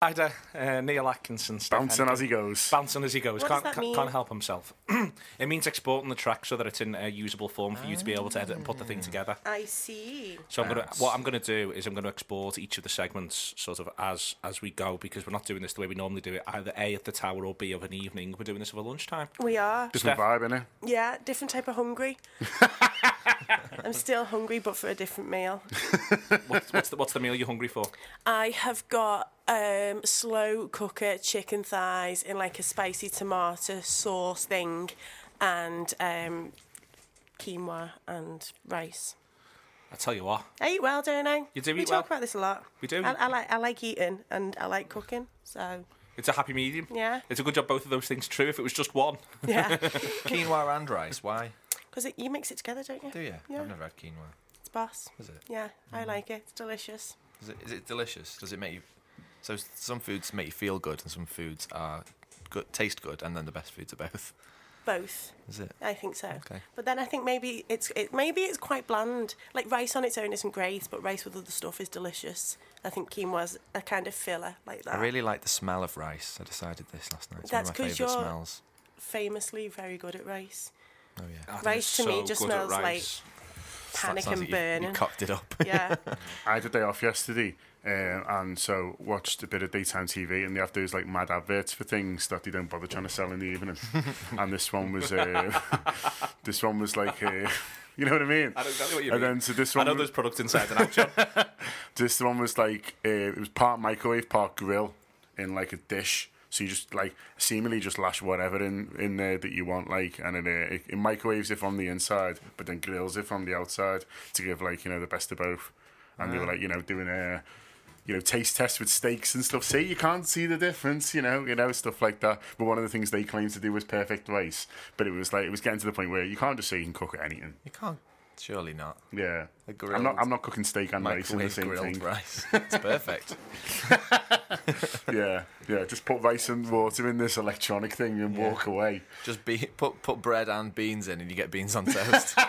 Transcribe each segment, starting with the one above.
Hi there, uh, Neil Atkinson. Steph Bouncing Hendry. as he goes. Bouncing as he goes. What can't, does that mean? can't help himself. it means exporting the track so that it's in a usable form for you to be able to edit and put the thing together. I see. So I'm gonna, what I'm going to do is I'm going to export each of the segments sort of as as we go because we're not doing this the way we normally do it, either A at the tower or B of an evening. We're doing this over lunchtime. We are. Different Steph. vibe, innit? Yeah, different type of hungry. I'm still hungry, but for a different meal. What's, what's, the, what's the meal you're hungry for? I have got um, slow cooker chicken thighs in like a spicy tomato sauce thing, and um, quinoa and rice. I tell you what, I eat well, don't I? You do we eat talk about this a lot. We do. I, I like I like eating and I like cooking. So it's a happy medium. Yeah. It's a good job both of those things true. If it was just one, yeah, Quinoa and rice. Why? because you mix it together, don't you? Do you? Yeah. I've never had quinoa. It's boss. Is it? Yeah, I Mm. like it. It's delicious. Is it? Is it delicious? Does it make you? So some foods make you feel good, and some foods are good, taste good, and then the best foods are both. Both. Is it? I think so. Okay. But then I think maybe it's it maybe it's quite bland. Like rice on its own isn't great, but rice with other stuff is delicious. I think quinoa's a kind of filler like that. I really like the smell of rice. I decided this last night. It's That's one of my 'cause favourite you're- smells. famously very good at rice. Oh yeah. I Rice it's to me just smells like rice. Panic Sounds and like you- You, burning. cocked it up. Yeah. I had a day off yesterday, um, and so watched a bit of daytime TV, and they have those like mad adverts for things that they don't bother trying to sell in the evening. and this one was, uh, this one was like, uh, you know what I mean? I don't know exactly what you and mean. then so this one, I one, know was- there's products inside and out, John. this one was like, uh, it was part microwave, part grill, in like a dish. So you just like seemingly just lash whatever in, in there that you want, like, and it, it, it microwaves it from the inside, but then grills it from the outside to give like you know the best of both. And they were like you know doing a you know taste tests with steaks and stuff. See, you can't see the difference, you know, you know stuff like that. But one of the things they claimed to do was perfect rice, but it was like it was getting to the point where you can't just say you can cook anything. You can't. Surely not. Yeah, A I'm not. I'm not cooking steak and rice in the Microwave same grilled thing. rice. It's perfect. Yeah, yeah. Just put rice and water in this electronic thing and walk away. Just be put put bread and beans in, and you get beans on toast.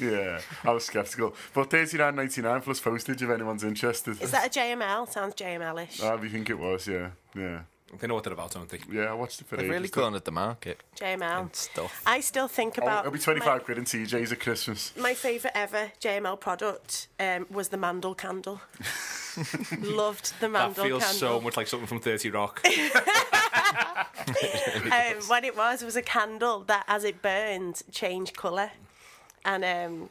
Yeah, I was skeptical. But thirty nine ninety nine plus postage if anyone's interested. Is that a JML? Sounds JML-ish. I think it was. Yeah, yeah, they know what they're about, don't they? yeah. I watched it for They've ages. really cornered the market JML. and stuff. I still think Oh, about it'll be 25 my- quid in TJ's at Christmas. My favourite ever JML product um, was the Mandel candle. Loved the Mandel That feels candle. so much like something from 30 Rock. um, what it was was a candle that, as it burned, changed colour, and um,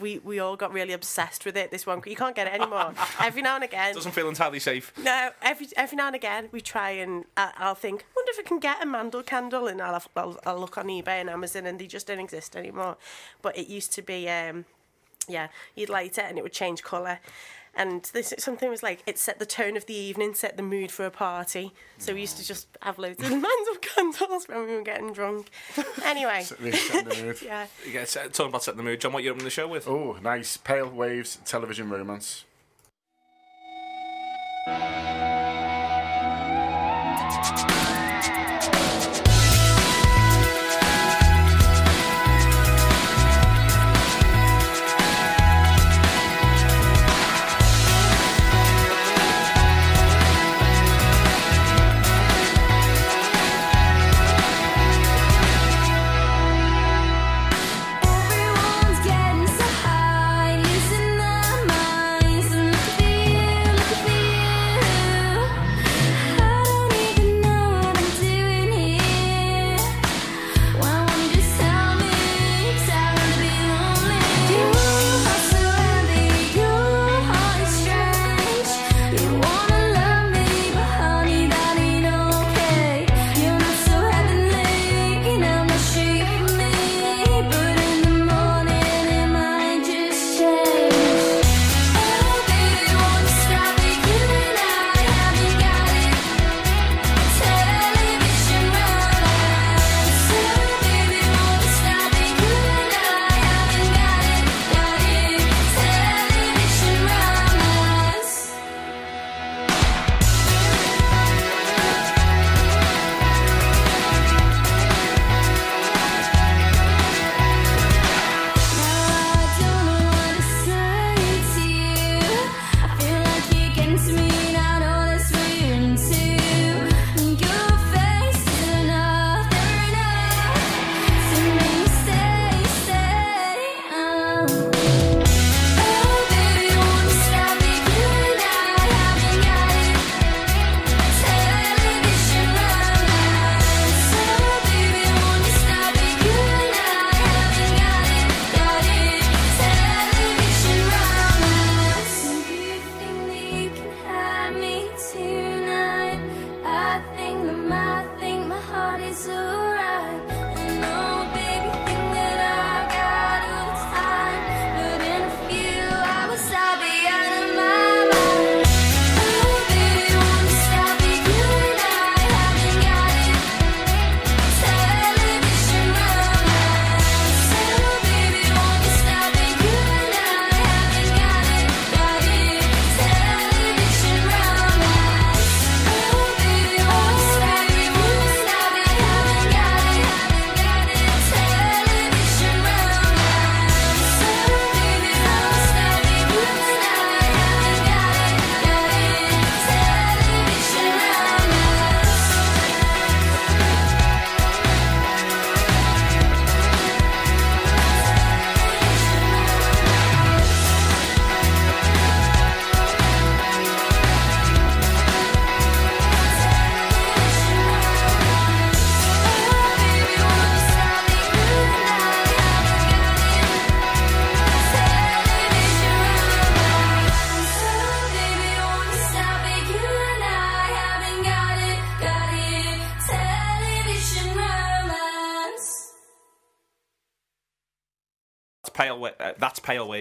we we all got really obsessed with it. This one, you can't get it anymore. every now and again, Doesn't feel entirely safe. no, every every now and again we try and I, I'll think, wonder if I can get a Mandel candle, and I'll, have, I'll I'll look on eBay and Amazon, and they just don't exist anymore. But it used to be, um, yeah, you'd light it and it would change colour. And this something was like it set the tone of the evening, set the mood for a party. So we used to just have loads of Mandel candles when we were getting drunk. Anyway, Really setting the mood. yeah. Yeah, it's, uh, talking about setting the mood. John, what you opening the show with? Oh, nice. Pale Waves television romance.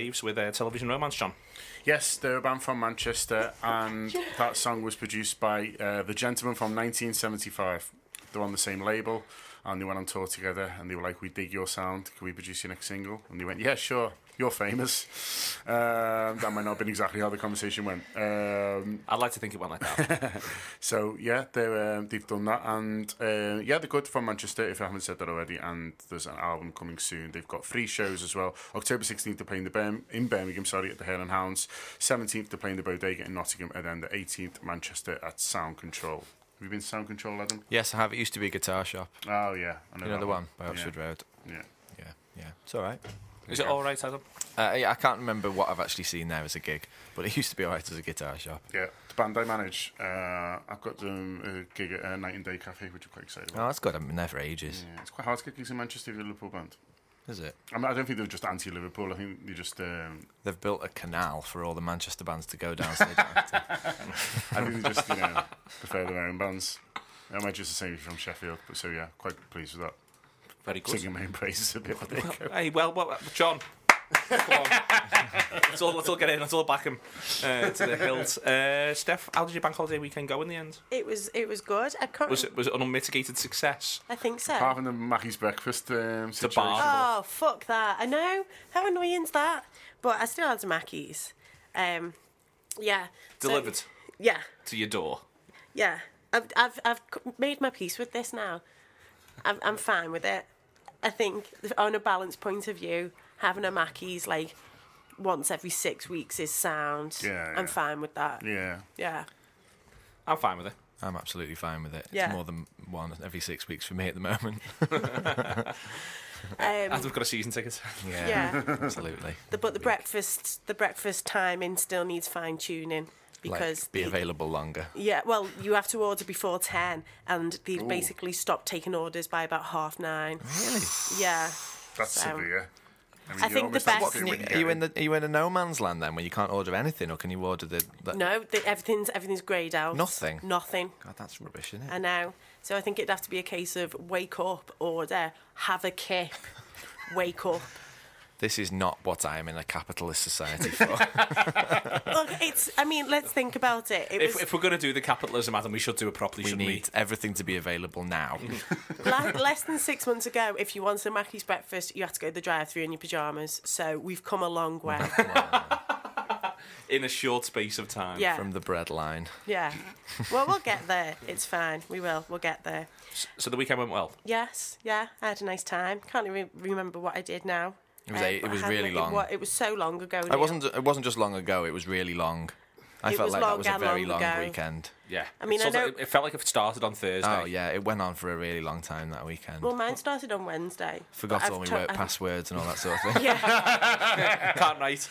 That's Waves with uh, Television Romance, John. Yes, they're a band from Manchester, and that song was produced by uh, the gentleman from 1975. They're on the same label, and they went on tour together, and they were like, "We dig your sound. Can we produce your next single?" And they went, "Yeah, sure. You're famous." Um, that might not have been exactly how the conversation went. Um, I'd like to think it went like that. so yeah, they're um, they've done that, and uh, yeah, they're good from Manchester. If I haven't said that already, and there's an album coming soon. They've got three shows as well. October sixteenth, they're playing the Bir- in Birmingham, sorry, at the Hare and Hounds. Seventeenth, they're playing the Bodega in Nottingham, and then the eighteenth, Manchester at Sound Control. Have you been to Sound Control, Adam? Yes, I have. It used to be a guitar shop. Oh yeah, I know You know the one by Oxford yeah. Road. Yeah. Yeah, yeah. It's all right. Is it all right, Adam? Uh, yeah, I can't remember what I've actually seen there as a gig, but it used to be alright as a guitar shop. Yeah, the band I manage, uh, I've got them a gig at uh, Night and Day Cafe, which I'm quite excited about. Oh, about. that's good. I've been there for ages. Yeah, it's quite hard to get gigs in Manchester if you're a Liverpool band. Is it? I, mean, I don't think they're just anti-Liverpool. I think they just um, They've built a canal for all the Manchester bands to go down. so they don't have to- I think they just, you know, prefer their own bands. I might just the same from Sheffield, but so yeah, quite pleased with that. Very good. Singing my own praises a bit, but there. Hey, well, well, John. Come on. let's, all, let's all get in. Let's all back him uh, to the hilt. Uh, Steph, how did your bank holiday weekend go in the end? It was it was good. I can't. Was it was it an unmitigated success? I think so. Apart from the Mackie's breakfast um, situation. bar. Oh fuck that! I know how annoying's that, but I still had some Mackies. Um, yeah. so- Delivered yeah, to your door. yeah. I've I've I've c- made my peace with this now. I'm I'm fine with it. I think on a balance point of view, having a Mackies like once every six weeks is sound. Yeah, I'm yeah. fine with that. Yeah. Yeah. I'm fine with it. I'm absolutely fine with it. Yeah. It's more than one every six weeks for me at the moment. Um, Adam's got a season ticket. Yeah, yeah. absolutely. The, but the breakfast the breakfast timing still needs fine tuning because like, be the- available longer. Yeah, well, you have to order before 10, and they basically stop taking orders by about half nine. Really? Yeah. That's So- severe. I, mean, I you think the almost have to best- do you, are you in the are you in a no man's land then, where you can't order anything, or can you order the, the No, the, everything's everything's greyed out. Nothing? Nothing. God, that's rubbish, isn't it? I know. So I think it'd have to be a case of wake up, order, have a kip, wake up. This is not what I am in a capitalist society for. Look, it's. I mean, let's think about it. It If, was if we're going to do the capitalism, Adam, we should do it properly, we shouldn't need everything to be available now. la- less than six months ago. If you wanted a Mackey's breakfast, you had to go to the drive-through in your pajamas. So we've come a long way. we? In a short space of time. Yeah. From the bread line. Yeah. Well, we'll get there. It's fine. We will. We'll get there. So the weekend went well. Yes. Yeah. I had a nice time. Can't even remember what I did now. It was Uh, eight- it was I had really it- long. wa- It was so long ago. It wasn't. It wasn't just long ago. It was really long. I It felt was like that was a very long long weekend. Yeah. I mean, It I sort of- know- it felt like it started on Thursday. Oh yeah, it went on for a really long time that weekend. Well, mine started on Wednesday. Forgot all my to- work I've- passwords and all that sort of thing. Yeah. Can't write.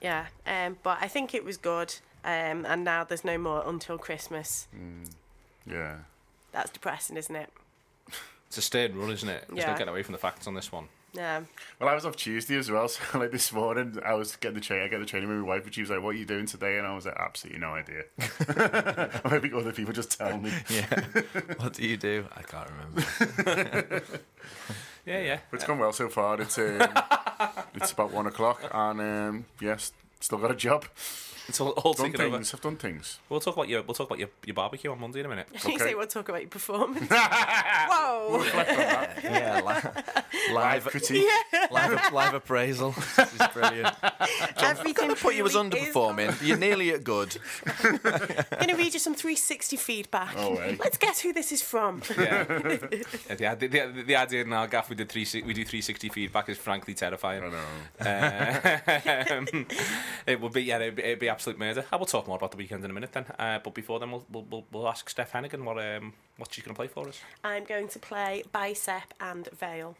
Yeah. Um, but I think it was good. Um, and now there's no more until Christmas. Yeah. That's depressing, isn't it? It's a stern run, isn't it? There's no Yeah. getting away from the facts on this one. Yeah. Well, I was off Tuesday as well. So, like this morning, I was getting the train. I get the training with my wife, and she was like, "What are you doing today?" And I was like, "Absolutely no idea." or maybe other people just tell me. yeah. what do you do? I can't remember. Yeah, yeah. But it's gone well so far. It's um, it's about one o'clock, and um, yes, still got a job. It's all, all Done taken over. things. I've done things. We'll talk about your we'll talk about your, your barbecue on Monday in a minute. You Okay. say we'll talk about your performance. Whoa. yeah, li- live, Critique. live, live appraisal. This is brilliant. Everything. Put you as truly is- underperforming. You're nearly at good. I'm going to read you some 360 feedback. Oh, eh? Let's guess who this is from. Yeah. yeah the, the, the idea in our gaff we did three si- we do 360 feedback is frankly terrifying. I know. Um, it would be yeah, it'd be, it'd be absolute murder. I will talk more about the weekend in a minute then. Uh, but before then, we'll we'll, we'll, ask Steph Heneghan what um what she's going to play for us. I'm going to play Bicep and Vale.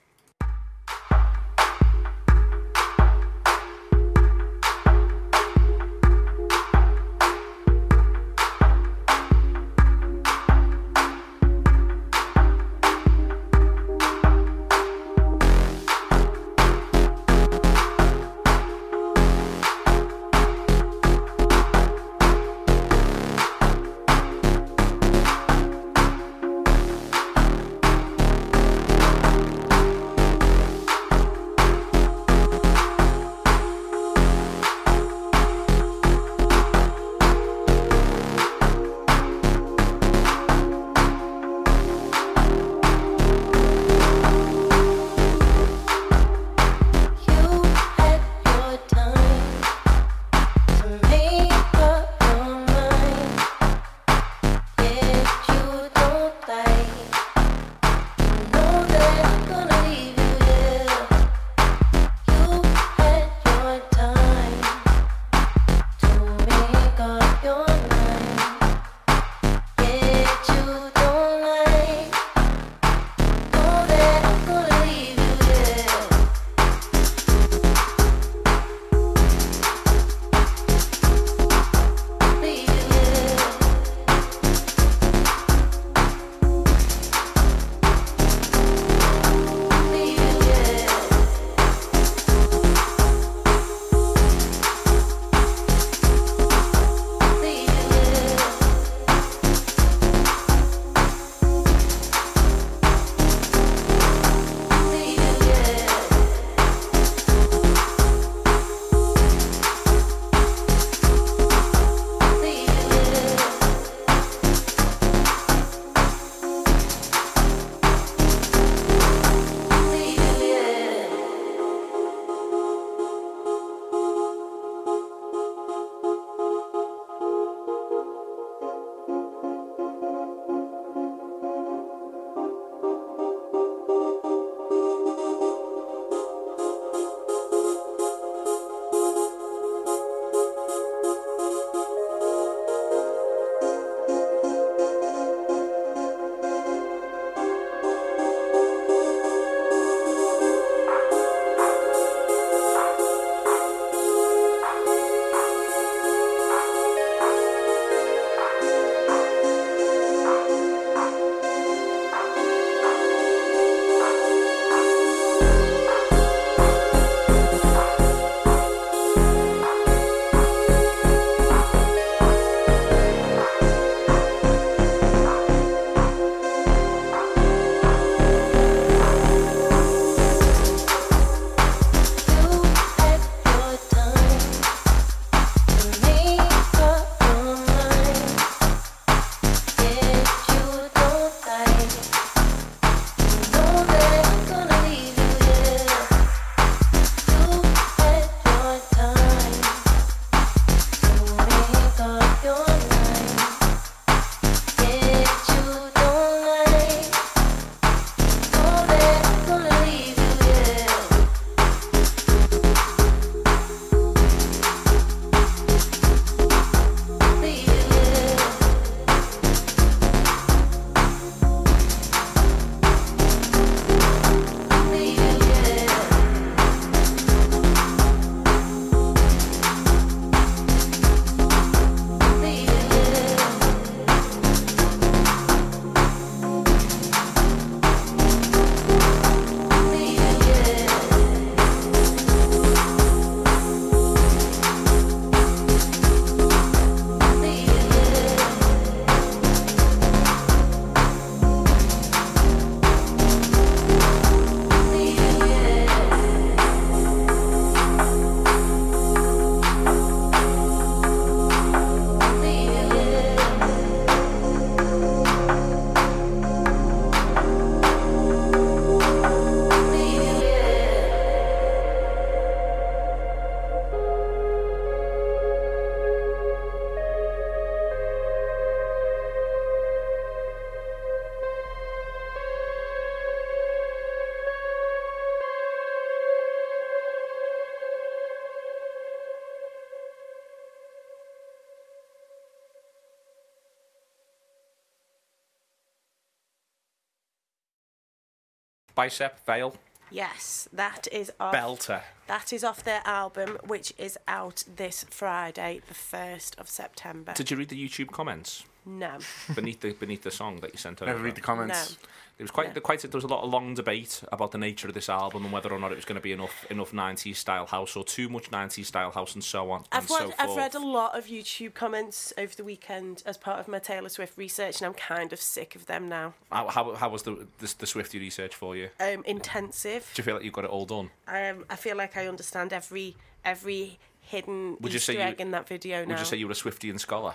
Bicep Vale Yes, that is off. Belter. That is off their album, which is out this Friday, the first of September. Did you read the YouTube comments no, beneath the beneath the song that you sent over? Never read the comments. no. There was quite, No. there quite there was a lot of long debate about the nature of this album and whether or not it was going to be enough enough 90s style house or too much 90s style house and so on I've, and so I've read a lot of YouTube comments over the weekend as part of my Taylor Swift research, and I'm kind of sick of them now. How, how, how was the, the the Swifty research for you? Um, intensive. Do you feel like you've got it all done? Um, I feel like I understand every every hidden Would you Easter say you- egg in that video now. Would you say you were a Swiftian scholar?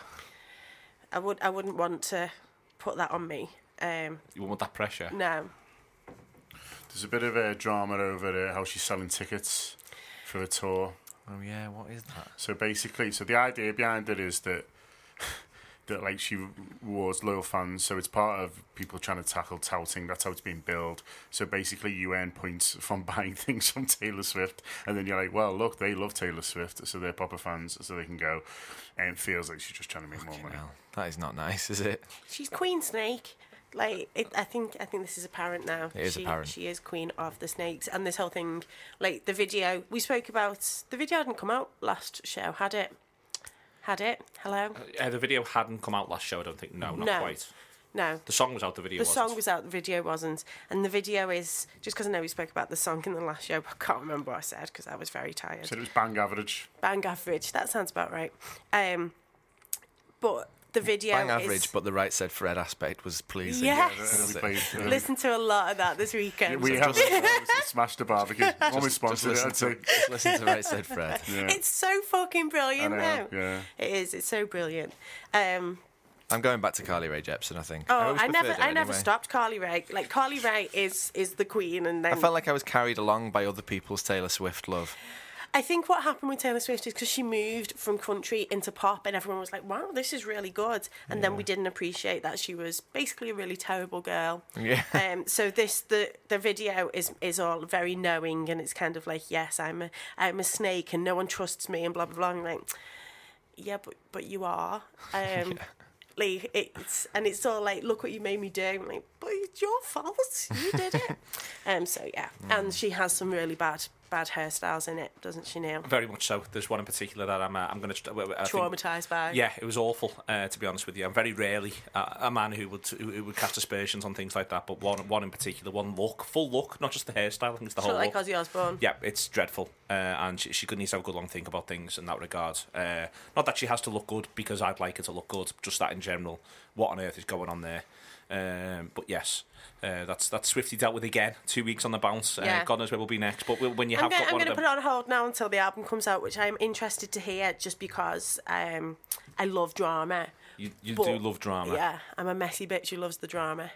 I would. I wouldn't want to put that on me. Um, You wouldn't want that pressure? no. There's a bit of a drama over uh, how she's selling tickets for a tour. Oh yeah, what is that? So basically, so the idea behind it is that that like she rewards loyal fans. So it's part of people trying to tackle touting. That's how it's being billed. So basically, you earn points from buying things from Taylor Swift, and then you're like, well, look, they love Taylor Swift, so they're proper fans, so they can go. And it feels like she's just trying to make more money. Well, that is not nice, is it? She's Queen Snake. Like it, I think, I think this is apparent now. It is she, apparent. She is Queen of the Snakes, and this whole thing, like the video we spoke about. The video hadn't come out last show, had it? Had it? Hello? Uh, the video hadn't come out last show, I don't think. No, not No. quite. No. The song was out, the video The wasn't. song was out, the video wasn't, and the video is just because I know we spoke about the song in the last show, but I can't remember what I said because I was very tired. Said it was bang average. Bang average, that sounds about right. Um, but the video Bang is, average, but the right said Fred aspect was pleasing. Yes. And we uh, Listen to a lot of that this weekend. we have smashed the barbecue. Almost Just sponsored it, listen, I'd to, just listen to right said Fred. Yeah. It's so fucking brilliant know, now. yeah. It is. It's so brilliant. Um, I'm going back to Carly Rae Jepsen. I think. oh, always I, never, preferred her I never stopped Carly Rae. Like Carly Rae is is the queen, and then I felt like I was carried along by other people's Taylor Swift love. I think what happened with Taylor Swift is because she moved from country into pop, and everyone was like, "Wow, this is really good." And then we didn't appreciate that she was basically a really terrible girl. Yeah. Um. So this the the video is is all very knowing, and it's kind of like, "Yes, I'm a I'm a snake, and no one trusts me," and blah blah blah. And like, yeah, but but you are. Um. Like it's and it's all like, look what you made me do. I'm like, but it's your fault. You did it. um. So yeah, and she has some really bad bad hairstyles in it, doesn't she, Neil? Very much so. There's one in particular that I'm. Uh, I'm going to. Traumatized by. Yeah, it was awful. Uh, to be honest with you, I'm very rarely uh, a man who would who would cast aspersions on things like that. But one one in particular, one look, full look, not just the hairstyle. I think it's the whole like look. Ozzy Osbourne. Yeah, it's dreadful, uh, and she, she could need to have a good long think about things in that regard. Uh, not that she has to look good because I'd like her to look good, just that in general. What on earth is going on there? Um, but yes, uh, that's that's Swifty dealt with again. Two weeks on the bounce. Uh, Yeah. God knows where we'll be next. But we'll, when you I'm have going, got I'm going to put it on hold now until the album comes out, which I'm interested to hear just because um, I love drama. you, you but- do love drama. Yeah, I'm a messy bitch who loves the drama.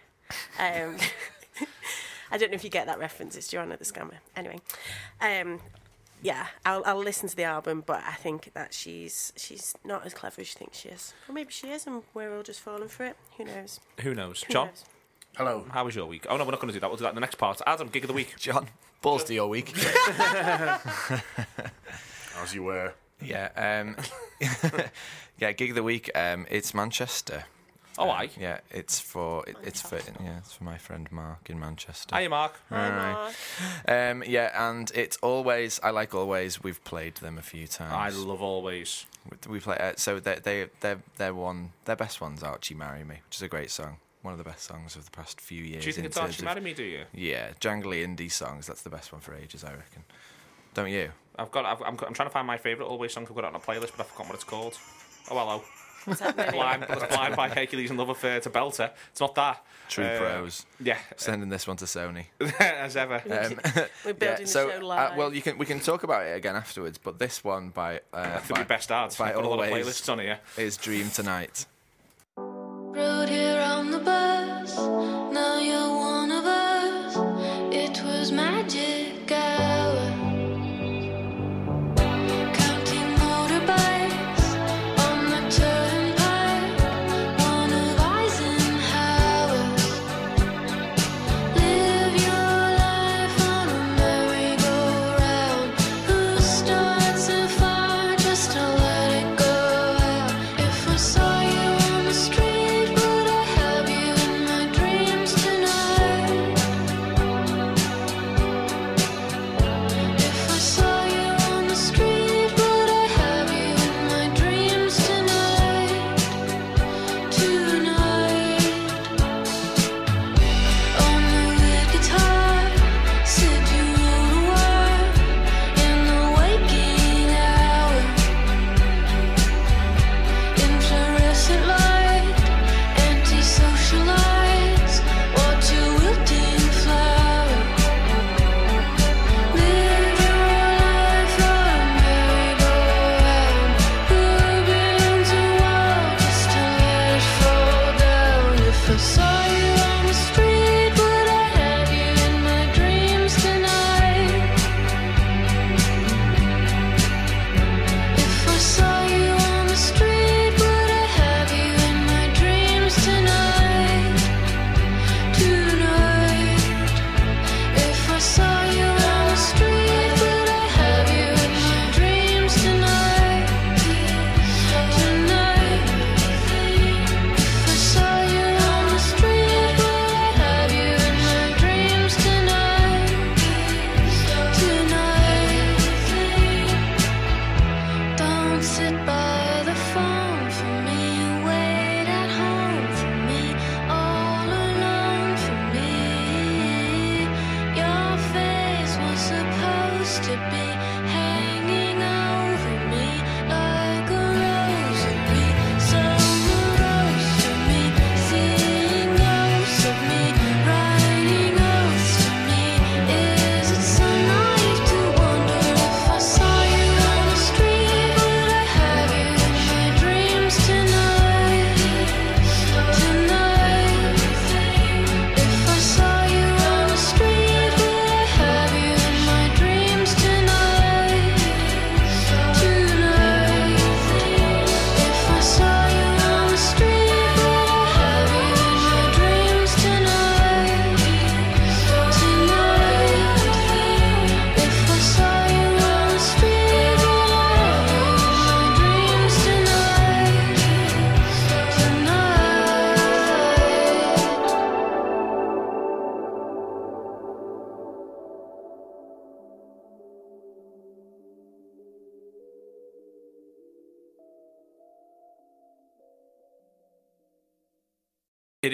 Um, I don't know if you get that reference. It's Joanne the Scammer. Anyway, um, yeah, I'll, I'll listen to the album, but I think that she's she's not as clever as she thinks she is. Or maybe she is, and we're all just falling for it. Who knows? Who knows? Who John, knows? Hello. how was your week? Oh no, we're not going to do that. We'll do that in the next part. Adam, gig of the week. John, balls to your week. As you were. yeah. Um, yeah. Gig of the week. Um, it's Manchester. Oh, aye. Yeah. It's for it, it's for yeah it's for my friend Mark in Manchester. Hiya, Mark. Hi, Alright. Mark. Um, yeah, and it's Alvvays I like Alvvays. We've played them a few times. I love Alvvays. We play uh, so they they they their one their best one's Archie Marry Me, which is a great song. One of the best songs of the past few years. Do you think in it's terms Archie of- Marry Me? Do you? Yeah, jangly indie songs. That's the best one for ages, I reckon. Don't you? I've got. I've, I'm, I'm trying to find my favourite Alvvays song. I've got it on a playlist, but I've forgotten what it's called. Oh hello. What's happening? Blind, blind by Hercules and Love Affair to Belter. It's not that. True Uh, pros. Yeah, Sending this one to Sony. as ever. We're building so the show uh, well, you can we can talk about it again afterwards. But this one by uh, I think by- we best add. by I've got a lot of playlists on here. is Dream Tonight. Rode here on the bus. Now you're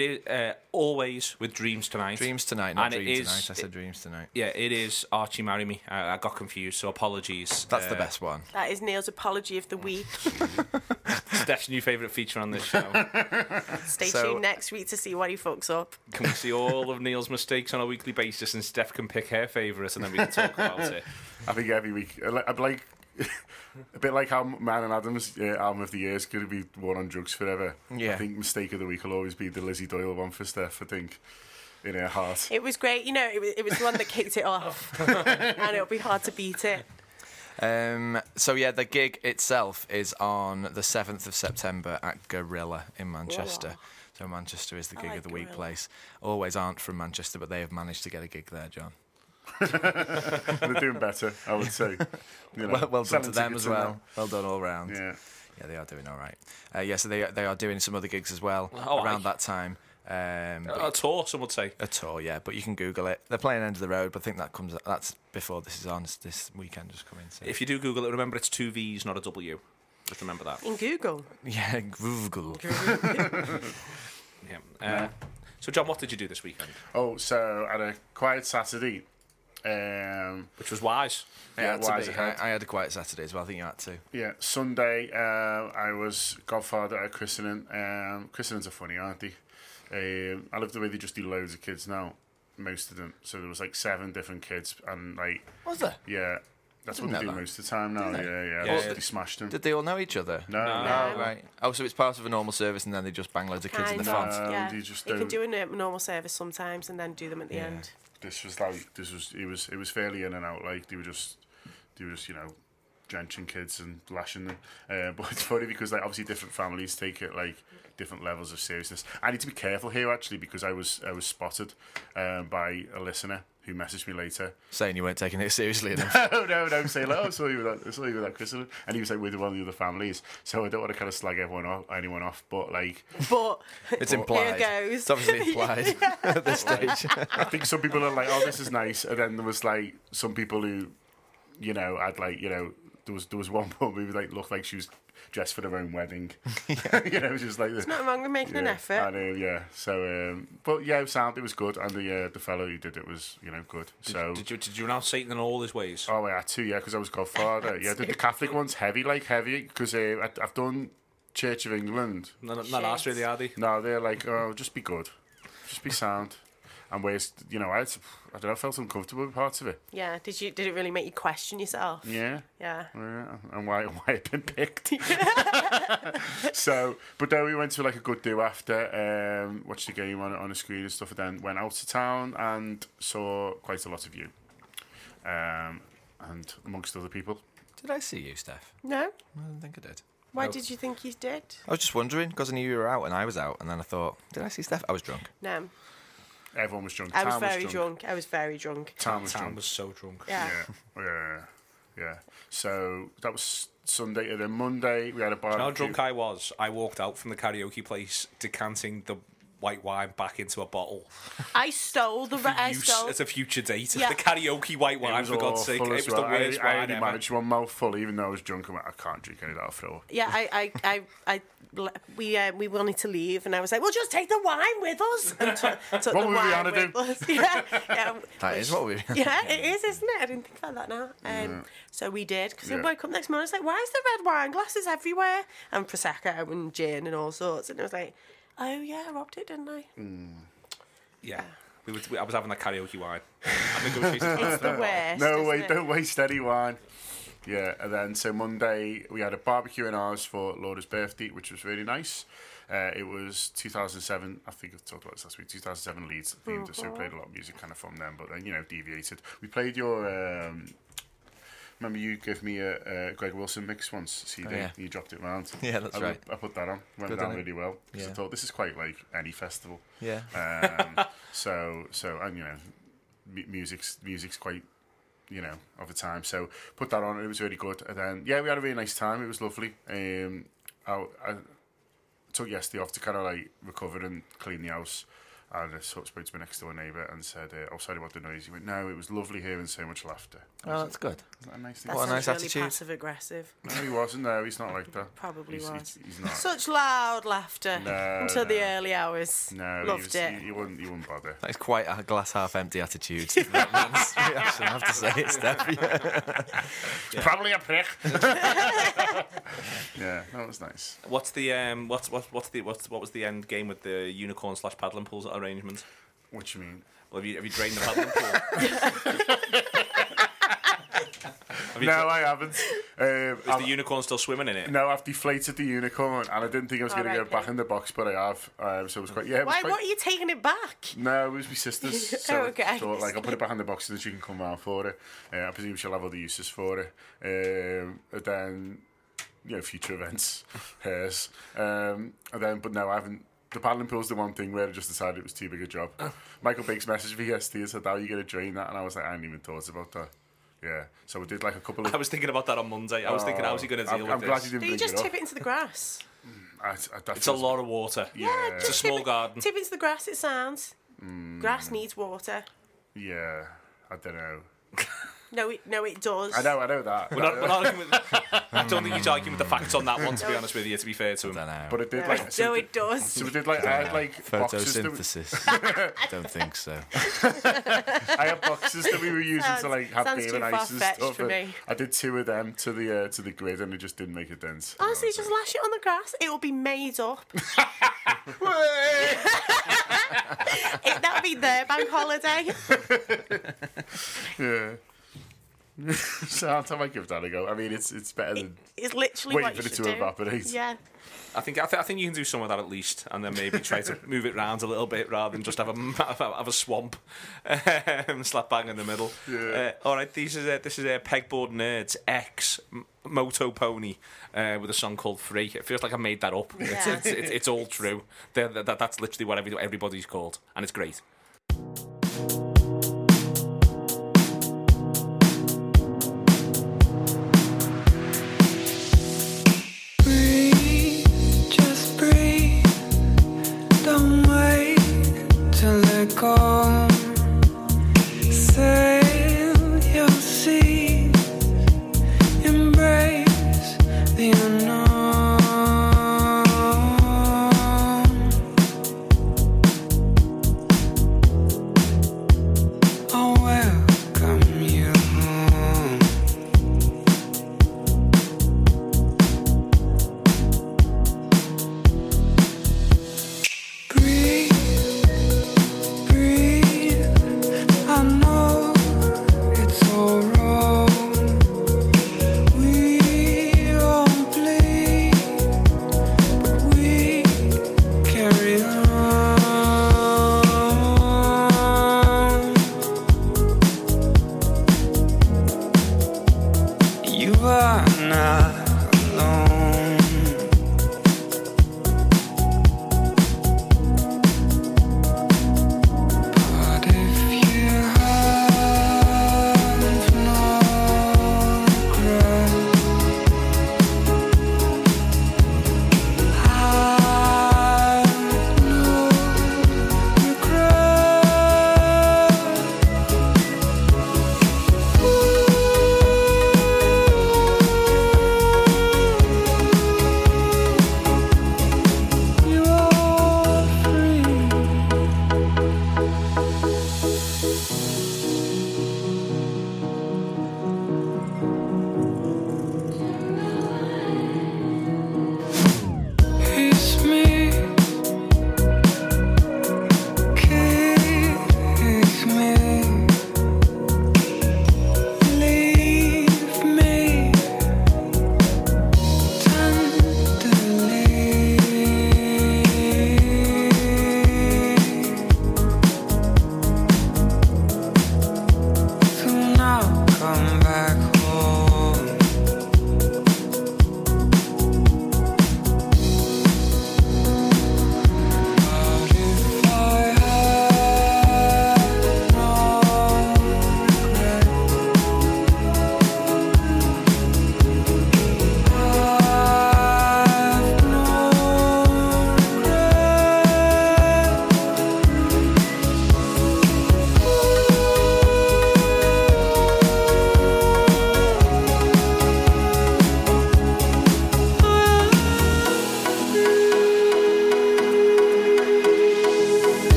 It is uh, Alvvays with dreams tonight. Dreams tonight, not And it dreams is- tonight. I said dreams tonight. Yeah, it is Archie Marry Me. I, I got confused, so apologies. That's the Uh, best one. That is Neil's apology of the week. Steph's new favourite feature on this show. Stay So- tuned next week to see what he fucks up. can we see all of Neil's mistakes on a weekly basis, and Steph can pick her favourites, and then we can talk about it. I think every week, I li- I'd like a bit like how Man and Adams uh, album of the year is going to be one on drugs forever. Yeah. I think mistake of the week will always be the Lizzie Doyle one for Steph. I think in her heart. It was great, you know. It was, it was the one that kicked it off, and it'll be hard to beat it. Um, so yeah, the gig itself is on the seventh of September at Gorilla in Manchester. So Manchester is the gig like of the week place. Alvvays aren't from Manchester, but they have managed to get a gig there, John. They're doing better, I would say. You know, Well, well done to them as and well. Well done all round. Yeah. Yeah, they are doing all right. Uh, yeah, so they they are doing some other gigs as well Oh, around aye. that time. Um, but- A tour, some would say. a tour, yeah, but you can Google it. They're playing End of the Road, but I think that comes that's before this is on. This weekend just coming. So. If you do Google it, remember it's two V's, not a W. Just remember that. In Google, yeah, Google. Yeah. Uh, so, John, what did you do this weekend? Oh, so at a quiet Saturday, um, Which was wise. yeah, had wise ahead. I, I had a quiet Saturday as well. I think you had to. Yeah, Sunday uh, I was godfather at a christening. Um, christenings are funny, aren't they? Um, I love the way they just do loads of kids now. Most of them. So there was like seven different kids, and like Was there? yeah, that's what Didn't they do that. most of the time now. Yeah, yeah. Yeah, they, they smashed them. Did they all know each other? no, No. no. Right. Oh, so it's part of a normal service, and then they just bang loads of kids in the front. Um, yeah, you just you can don't- do a n- normal service sometimes, and then do them at the Yeah. end. This was like this was it was it was fairly in and out. Like they were just they were just you know drenching kids and lashing them. Uh, but it's funny because like obviously different families take it like different levels of seriousness. I need to be careful here actually because I was I was spotted um, by a listener who messaged me later. Saying you weren't taking it seriously enough. oh no, no, saying like, oh, I saw you with that, I saw you with that christening, and he was like with one of the other families. So I don't want to kind of slag everyone off, anyone off, but like But It's implied. Here goes. It's obviously implied at this stage. I think some people are like, oh, this is nice, and then there was like some people who, you know, had like you know, there was there was one woman who like looked like she was dressed for her own wedding. you know, just like this. nothing wrong with making an effort. I know, yeah. So, um, but yeah, it sound it was good, and the uh, the fellow who did it was, you know, good. so, Did you, did you announce Satan in all his ways? oh, yeah, had to, yeah, because I was godfather. yeah, the, the Catholic one's heavy, like heavy, because uh, I- I've done Church of England. Not, not asked really, are they? No, they're like, oh, just be good, just be sound, and whereas, you know, I, had, I don't know, I felt uncomfortable with parts of it. Yeah. Did you? Did it really make you question yourself? Yeah. Yeah. Yeah, and why why it been picked. so, but then we went to like a good do after, um, watched the game on on a screen and stuff, and then went out to town and saw quite a lot of you, um, and amongst other people. Did I see you, Steph? No. I don't think I did. Why did you think you did? I was just wondering because I knew you were out and I was out, and then I thought, did I see Steph? I was drunk. No. Everyone was drunk. I was Tam very drunk. drunk. I was very drunk. Tam was Tam drunk. was so drunk. Yeah. Yeah, yeah, yeah. So that was Sunday, and then Monday we had a You know how drunk I was? I walked out from the karaoke place decanting the white wine back into a bottle. I stole the. For I use stole. as a future date. Yeah. The karaoke white wine, for God's sake. It was well. the worst I, I wine only ever. managed one mouthful, even though I was drunk. and I can't drink any of that. I'll throw. Yeah, I, I, I, I we uh, we wanted to leave, and I was like, "Well, just take the wine with us." And took, took What the were we wine gonna with do? us. Yeah, yeah. That is what we. Yeah, it is, isn't it? I didn't think about that now. Um, So we did, because I woke up next morning, and I was like, why is the red wine glasses everywhere? And Prosecco and gin and all sorts. And it was like, oh yeah, I robbed it, didn't I? Yeah. We were, we, I was having that karaoke wine. I negotiated It's the worst. No, isn't wait, it? don't waste any wine. Yeah, and then so Monday we had a barbecue in ours for Laura's birthday, which was really nice. Uh, it was 2007, I think I've talked about this last week. 2007 Leeds themed, so we played a lot of music kind of from them, but then you know deviated. We played your. Um, remember you gave me a, a Greg Wilson mix once CD. Oh, yeah. You dropped it round. Yeah, that's I, right. I put that on. Went Good, down really well because I thought this is quite like any festival. Yeah. Um, so so and you know, mu- music's music's quite you know of the time. So put that on. It was really good. And then yeah, we had a really nice time. It was lovely. Um, I, I took yesterday off to kind of like recover and clean the house. And I sort of spoke to my next door neighbour and said, uh, "Oh, sorry about the noise." He went, "No, it was lovely hearing so much laughter." I Oh, was that's good. like, "Isn't that a nice thing?" That What a nice really attitude. passive aggressive. No, he wasn't. No, he's not like that. Probably he's, was. He's, he's not. Such loud laughter No, until the early hours. no, he, Loved was, it. He, he wouldn't. He wouldn't bother. That is quite a glass half empty attitude. that man's reaction, I have to say it, Steph. Probably a prick. yeah, that was nice. What's the um? What's what? What's the what's what was the end game with the unicorn slash paddling pools arrangement? What do you mean? Well, have you have you drained the paddling pool? have you No, dra- I haven't. Um, is I've- the unicorn still swimming in it? no, I've deflated the unicorn, and I didn't think I was going to Alright, get it back in the box, but I have. Um, so it was quite. Yeah, it was Why? quite, What are you taking it back? No, it was my sister's. So, Oh, okay. so like, I'll put it back in the box so that she can come round for it. Uh, I presume she'll have other uses for it. Um, and then, you know, future events, hers. Um, and then, but no, I haven't. The paddling pool's the one thing where I just decided it was too big a job. Michael Biggs messaged me yesterday and said, "How are you going to drain that?" And I was like, "I hadn't even thought about that." Yeah, so we did like a couple of. I was thinking about that on Monday. I was thinking, how's he going to deal I'm, with I'm glad this? you didn't Do you just it up. tip it into the grass? I, I, that It's a lot of water. Yeah, It's a just small tip it- garden. Tip into the grass. It sounds. Mm. Grass needs water. yeah. I don't know. No, it no, it does. I know, I know that. We're not, we're not arguing with, I don't think he's arguing with the facts on that one. To be honest with you, to be fair to him. don't know. But it did like. No, it does. So we did like I had like boxes. That, Photosynthesis. don't think so. I had boxes that we were using to Sounds- like have sounds beer too and ice and far-fetched stuff. for and me. I did two of them to the uh, to the grid, and it just didn't make a dent. Honestly, just lash it on the grass. It will be made up. it, that'll be their bank holiday. yeah. so I'll tell my give that a go. I mean, it's it's better than It's literally waiting what for it should to do. evaporate. Yeah. I think I, th- I think you can do some of that at least, and then maybe try to move it round a little bit rather than just have a have a, swamp um, slap bang in the middle. Yeah. Uh, all right, this is uh, this is uh, Pegboard Nerds X M- Moto Pony uh, with a song called Free. It feels like I made that up. It's, Yeah. it's, it's, it's all true. They're- that, that's literally what every, everybody's called, and it's great. To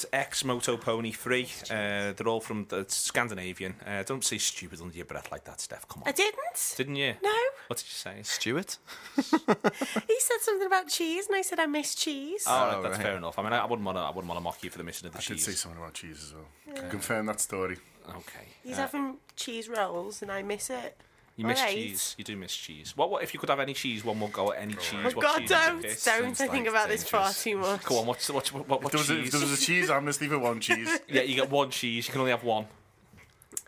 Board Nerds X Moto Pony 3. Uh, they're all from the Scandinavian. Uh, don't say stupid under your breath like that, Steph. Come on. I didn't. Didn't you? No. What did you say? Stuart? He said something about cheese, and I said I miss cheese. Oh, right, Oh, that's right. fair enough. I mean, I, I wouldn't want to. I wouldn't want to mock you for the missing of the I did cheese. say something about cheese as well. Can Confirm that story. Okay. He's Uh, having cheese rolls, and I miss it. You miss Alright. cheese. You do miss cheese. What? What if you could have any cheese? One more go at any cheese. Oh what God, cheese don't, don't Seems I think like about this far too much. Go on. What's what? What, what, If there, was a, if cheese? there was a cheese amnesty for one cheese, Yeah, you get one cheese. You can only have one.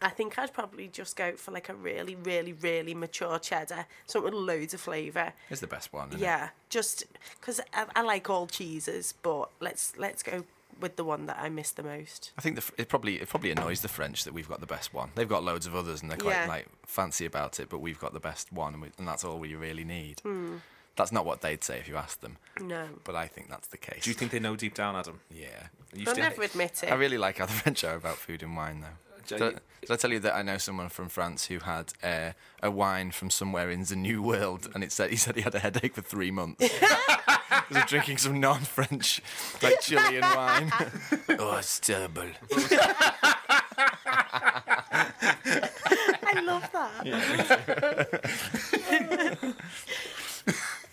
I think I'd probably just go for like a really, really, really mature cheddar, something with loads of flavour. Is the best one. isn't it? Yeah, just because I, I like all cheeses, but let's let's go with the one that I miss the most. I think the, it probably it probably annoys the French that we've got the best one. They've got loads of others and they're quite Yeah. like fancy about it, but we've got the best one, and, we, and that's all we really need. Hmm. That's not what they'd say if you asked them, No, but I think that's the case. Do you think they know deep down, Adam? Yeah. You they'll still- never admit it. I really like how the French are about food and wine, though. Did I, did I tell you that I know someone from France who had uh, a wine from somewhere in the New World, and it said he said he had a headache for three months. He was drinking some non-French, like Chilean wine. oh, it's terrible. I love that.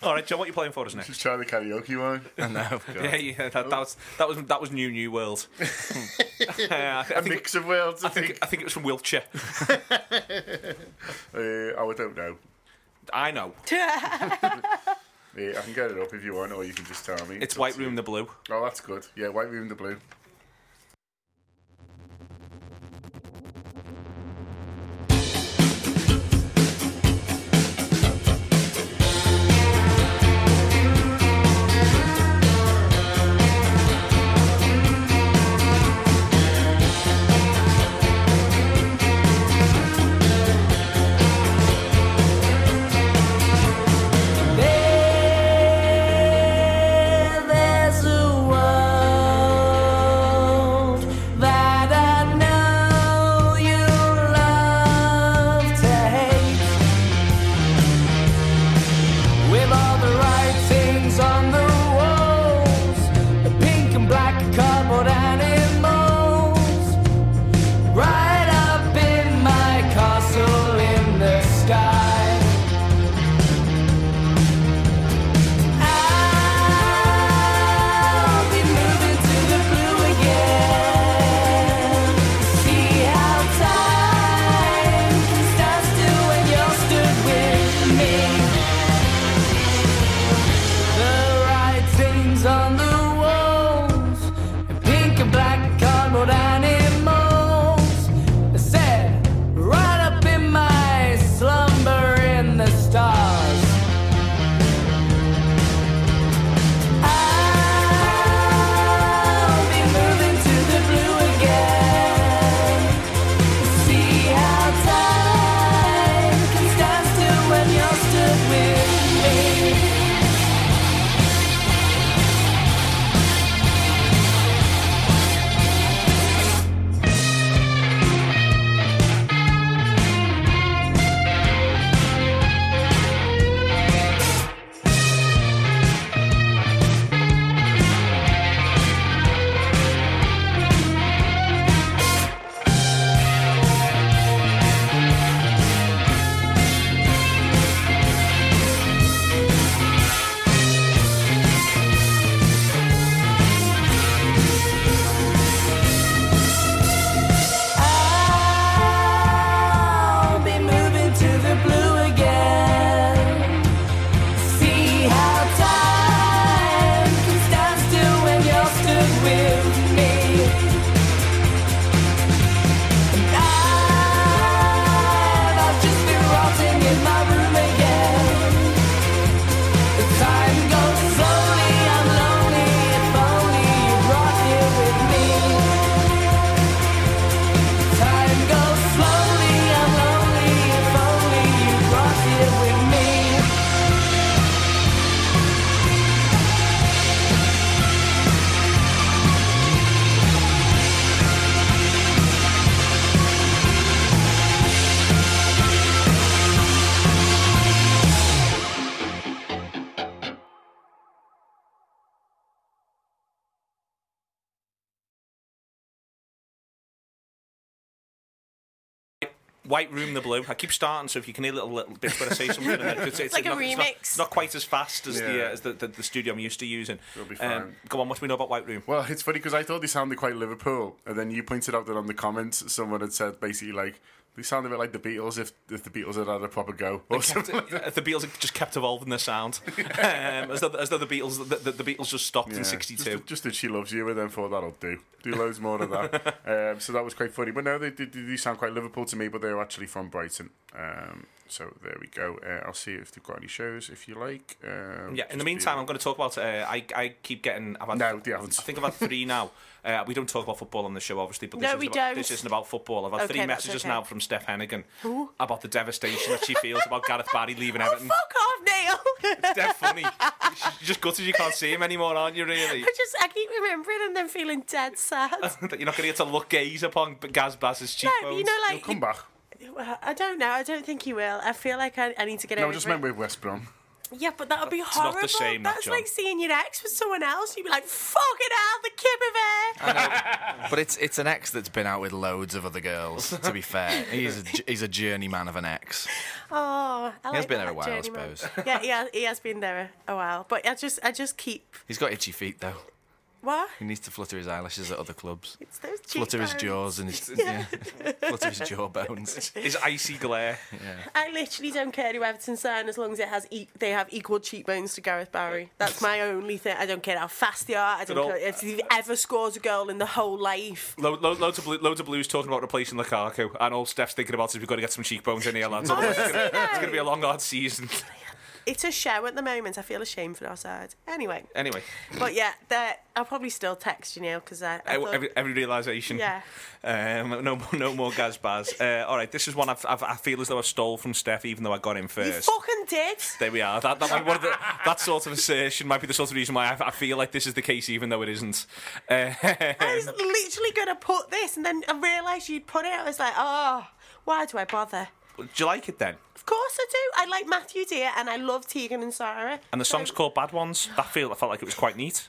All right, John. What are you playing for us next? just try the karaoke one. I know. Yeah, yeah, that, that was that was that was New New World. uh, I, th- I A think mix of worlds, I I think think. I think it was from Wiltshire. Uh, oh, I don't know. I know. Yeah, I can get it up if you want, or you can just tell me. It's White. Room the Blue. Oh, that's good. Yeah, White Room the Blue. White Room the Blue. I keep starting, so if you can hear little little bits when I say something, and then, 'cause it's, Like a not, it's remix. It's not, quite as fast as the uh, as the, the, the studio I'm used to using. It'll be Um, go on, what do we know about White Room? Well, it's funny because I thought they sounded quite Liverpool, and then you pointed out that on the comments someone had said basically like they sound a bit like the Beatles if, if the Beatles had had a proper go. Or something. Uh, the Beatles just kept evolving their sound, um, as though as though the Beatles the, the, the Beatles just stopped Yeah, in '62. Just, just that she loves you, and then thought that'll do. Do loads more of that. um, so that was quite funny. But no, they, they, they sound quite Liverpool to me, but they're actually from Brighton. Um, so there we go. Uh, I'll see if they've got any shows if you like. Um, Yeah. In the meantime, I'm going to talk about. Uh, I I keep getting. I've had, No, they haven't. I think I've had three now. Uh, we don't talk about football on the show, obviously, but this, No, isn't we about, don't. this isn't about football. I've had Okay, three messages okay. now from Steph Heneghan about the devastation that she feels about Gareth Barry leaving Oh, Everton. fuck off, Neil. It's dead funny. You're just gutted you can't see him anymore, aren't you, really? I just I keep remembering and then feeling dead sad. that you're not going to get to look gaze upon Gaz Baz's no, cheekbones. you know, like He'll come back. I don't know. I don't think he will. I feel like I, I need to get No, over I just it. meant with West Brom. Yeah, but that would uh, be It's not horrible. the same, That's John. like seeing your ex with someone else. You'd be like, fucking hell, the kip of hair. But it's it's an ex that's been out with loads of other girls. To be fair, he's a, j- he's a journeyman of an ex. Oh, I He has like been there a while, I suppose. Yeah, yeah, he has been there a while. But I just, I just keep He's got itchy feet though. What? He needs to flutter his eyelashes at other clubs. It's those Flutter his cheekbones. jaws and his yeah. flutter his jawbones. His icy glare. I literally don't care who Everton sign as long as it has e- they have equal cheekbones to Gareth Barry. That's my only thing. I don't care how fast they are. I don't all- care if he ever scores a goal in the whole life. Lo- lo- loads, of blue, loads of blues talking about replacing Lukaku, and all Steph's thinking about is we've got to get some cheekbones in here, lads. Oh, Otherwise it's gonna- it's going to be a long, hard season. It's a show at the moment. I feel ashamed for our side. Anyway, Anyway, but yeah, I'll probably still text you, Neil, because I, I thought, every, every realisation. Yeah. Um, no, more- no more Gaz Baz. Uh, all right, this is one I've, I've, I feel as though I stole from Steph, even though I got him you first. fucking did. There we are. That, that, might be one of the, that sort of assertion might be the sort of reason why I, I feel like this is the case, even though it isn't. Uh, I was literally going to put this, and then I realised you'd put it. I was like, oh, why do I bother? Do you like it then? Of course I do. I like Matthew Dear and I love Tegan and Sara. And the song's called Bad Ones. That feel I felt like it was quite neat.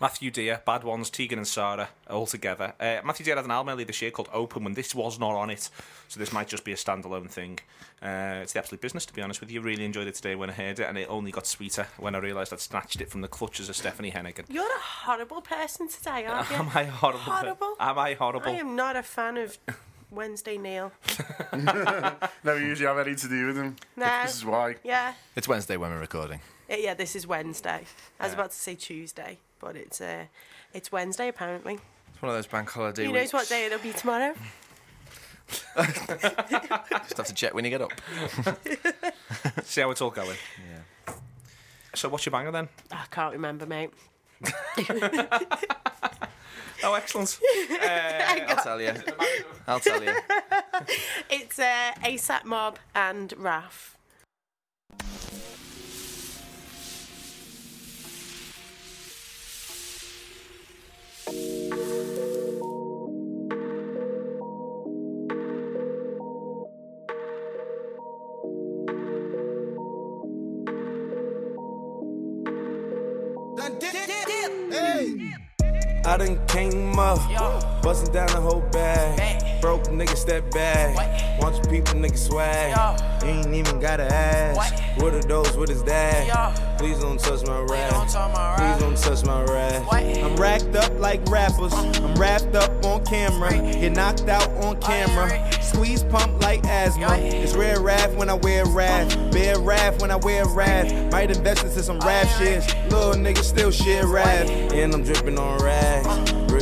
Matthew Dear, Bad Ones, Tegan and Sara, all together. Uh, Matthew Dear had an album earlier this year called Open when this was not on it, so this might just be a standalone thing. Uh, it's the absolute business, to be honest with you. Really enjoyed it today when I heard it, and it only got sweeter when I realised I'd snatched it from the clutches of Stephanie Heneghan. You're a horrible person today, aren't you? Am I horrible? Horrible. Am I horrible? I am not a fan of Wednesday Neil. Never usually have anything to do with him. No. This is why. Yeah. It's Wednesday when we're recording. Yeah, this is Wednesday. I was about to say Tuesday, but it's uh, it's Wednesday apparently. It's one of those bank holiday Who weeks. knows what day it'll be tomorrow? Just have to check when you get up. See how it's all going. Yeah. So what's your banger then? I can't remember, mate. Oh, excellent. I'll tell you. I'll tell you. It's uh, ASAP Mob and Raf. Bustin' down the whole bag. Broke nigga step back. Your people nigga swag. You ain't even gotta ask. What are those? What is that? Please don't touch my rap. Please don't touch my rap. I'm racked up like rappers. Uh-huh. I'm wrapped up on camera. Get knocked out on oh, camera. Squeeze pump like asthma. It's rare raff when I wear raff. Uh-huh. Bear raff when I wear raff. Might invest into some rap oh, shit. Little nigga still shit rap. And I'm dripping on rags.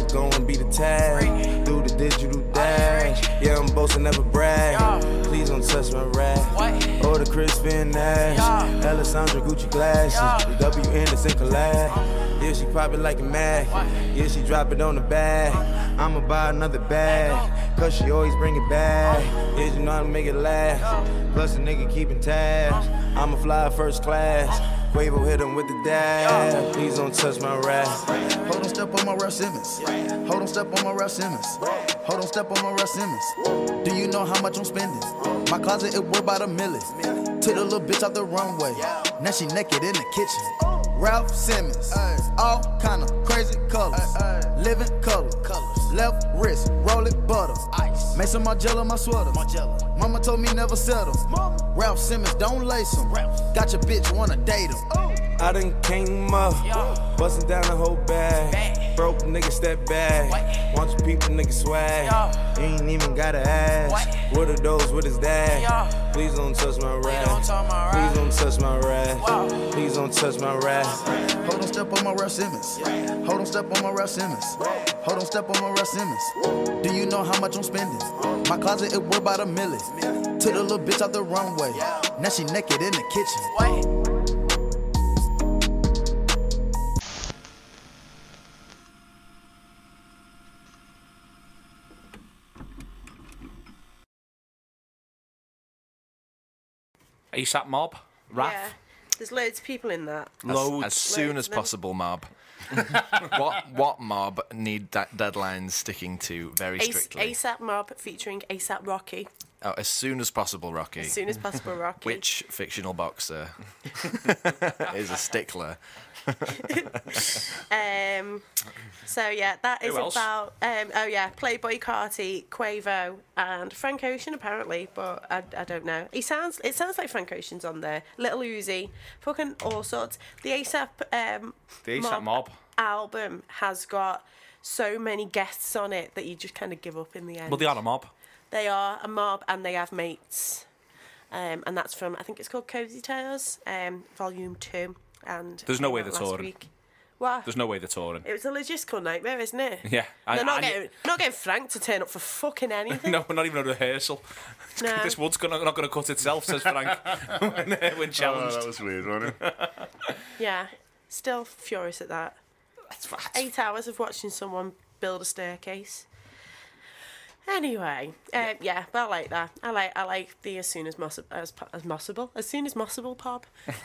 Rick gon' be the tag. Do the digital dash. Yeah, I'm boasting, never brag. Please don't touch my rap. Or the Chris Finn Nash. Alessandra Gucci glasses. The W Anderson collab. Yeah, she pop it like a Mac. Yeah, she drop it on the bag. I'ma buy another bag. Cause she always bring it back. Yeah, you know how to make it last. Plus a nigga keeping tabs. I'ma fly first class. Quavo hit him with the dab. Please don't touch my rap. Hold on, step on my Raf Simons. Hold on, step on my Raf Simons. Hold on, step on my Raf Simons. Do you know how much I'm spending? My closet it worth about a million. Took the little bitch out the runway. Now she naked in the kitchen. Raf Simons, all kind of crazy colors, living color. Left wrist, roll it butter. Ice. Make some Margiela my sweater. Mama told me never settle. Raf Simons don't lace him. Got your bitch wanna date him. I done came up, bustin' down the whole bag. Broke nigga step back. Want your people nigga swag. You ain't even gotta ask. What are those? What is that? Please don't touch my rap. Please don't touch my rap. Please don't touch my rap. Hold on, step on my Raf Simons. Hold on, step on my Raf Simons. Hold on, step on my Raf Simons. Do you know how much I'm spending? My closet it worth about a million. Took the little bitch out the runway. Now she naked in the kitchen. ASAP Mob, Raf, Yeah. There's loads of people in that. As, loads. as soon Loads as possible, mob. what what mob need that deadlines sticking to very strictly? ASAP Mob featuring ASAP Rocky. Oh, as soon as possible, Rocky. As soon as possible, Rocky. Which fictional boxer is a stickler? Um, so yeah, that is about. Um, oh yeah, Playboi Carti, Quavo, and Frank Ocean apparently, but I, I don't know. He sounds. It sounds like Frank Ocean's on there. Little Uzi, fucking all sorts. The ASAP. Um, The A$AP Mob. album has got so many guests on it that you just kind of give up in the end. Well, they are a mob. They are a mob and they have mates. Um, and that's from I think it's called Cozy Tapes, um, Volume Two. And There's no way out they're last touring. Week. What? There's no way they're touring. It was a logistical nightmare, isn't it? Yeah, I- They're not I- getting not getting Frank to turn up for fucking anything. No, we're not even a rehearsal. No. This wood's gonna, not going to cut itself, says Frank when, uh, when Oh, challenged. that was weird, wasn't it? Yeah, still furious at that. Eight hours of watching someone build a staircase. Anyway, uh, yeah, but I like that. I like I like the as soon as possible as, po- as possible as soon as possible pop. Oh,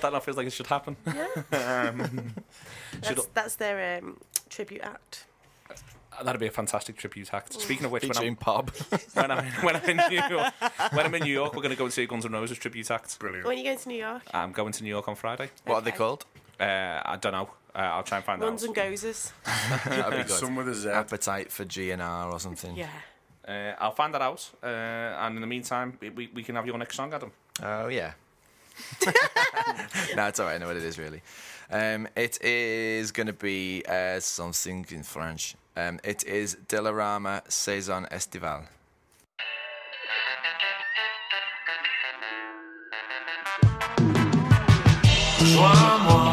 that not feels like it should happen. Um, should, That's, that's their um, tribute act. That'd be a fantastic tribute act. Speaking of which, when Featuring I'm, Pop. when I'm when I'm in New York, when I'm in New York, we're going to go and see Guns N' Roses tribute act. Brilliant. When are you going to New York? I'm going to New York on Friday. what are they Okay. called? Uh, I don't know. Uh, I'll try and find Runs out. and goes. That'd be good. Some with a Z. Appetite for GNR or something. Yeah. Uh, I'll find that out. Uh, and in the meantime, we- we, we can have your next song, Adam. Oh yeah. no, it's alright. I know what it is really. Um, it is going to be uh, something in French. Um, it is Delarama Saison Estival. Rejoins-moi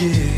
pas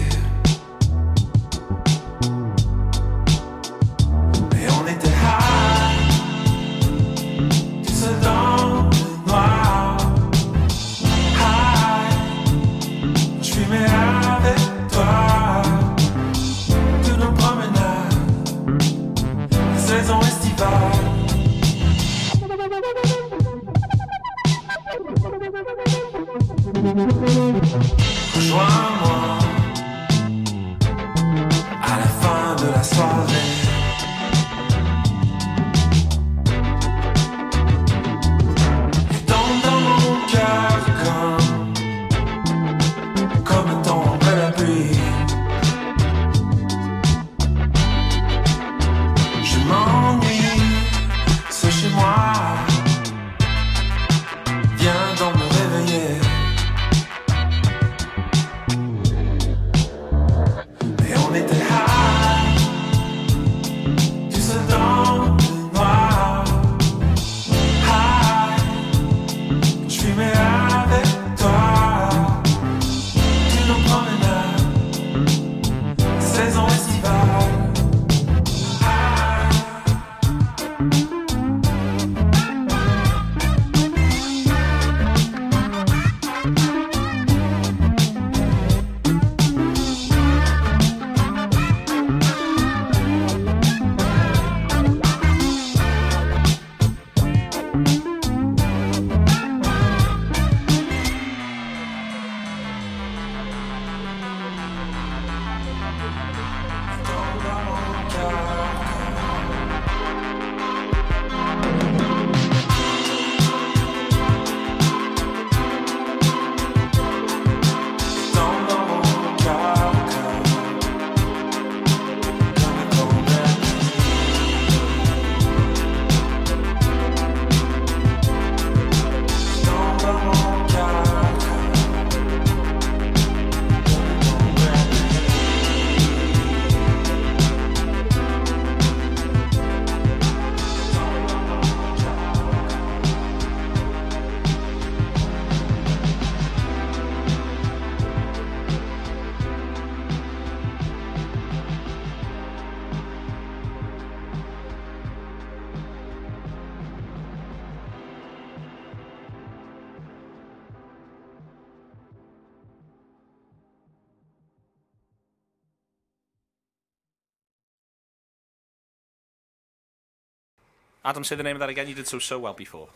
Adam, say the name of that again. You did so so well before.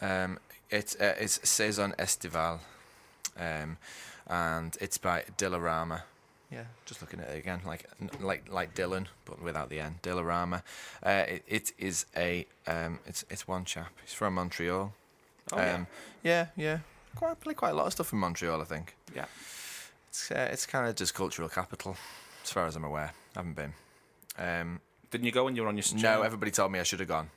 Um, it, uh, it's Saison Estival. Um, and it's by Dilarama. Yeah, just looking at it again, like like like Dylan, but without the N. Dilarama. Uh, it, it is a um, it's it's one chap. He's from Montreal. Oh, yeah. um, yeah, yeah. Quite play quite a lot of stuff in Montreal, I think. Yeah. It's uh, it's kind of just cultural capital, as far as I'm aware. I haven't been. Um, Didn't you go when you were on your no, journey? everybody told me I should have gone.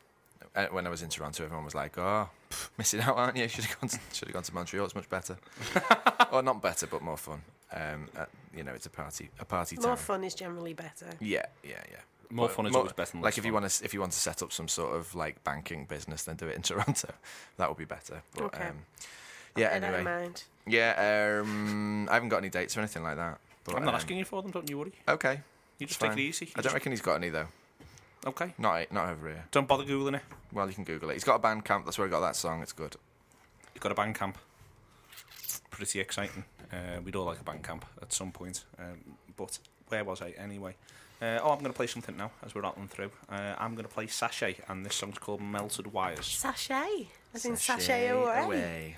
Uh, when I was in Toronto, everyone was like, "Oh, pff, missing out, aren't you? Should have gone. To, should have gone to Montreal. It's much better. or not better, but more fun. Um, uh, you know, it's a party, a party More town. fun is generally better. Yeah, yeah, yeah. More But fun is more- always better than Like less if you want to, if you want to set up some sort of like banking business, then do it in Toronto. That would be better. But, Okay. um, yeah. Bear Anyway. mind. Yeah. Um, I haven't got any dates or anything like that. But, I'm not um, asking you for them. Don't you worry. Okay. You just take it easy. You I don't just- reckon he's got any though. Okay. Not not over here. Don't bother googling it. Well, you can Google it. He's got a Bandcamp. That's where he got that song. It's good. You've got a Bandcamp. Pretty exciting. Uh, we'd all like a Bandcamp at some point. Um, but where was I anyway? Uh, oh, I'm going to play something now as we're rattling through. Uh, I'm going to play Sachet, and this song's called Melted Wires. Sachet. As in sachet away. away.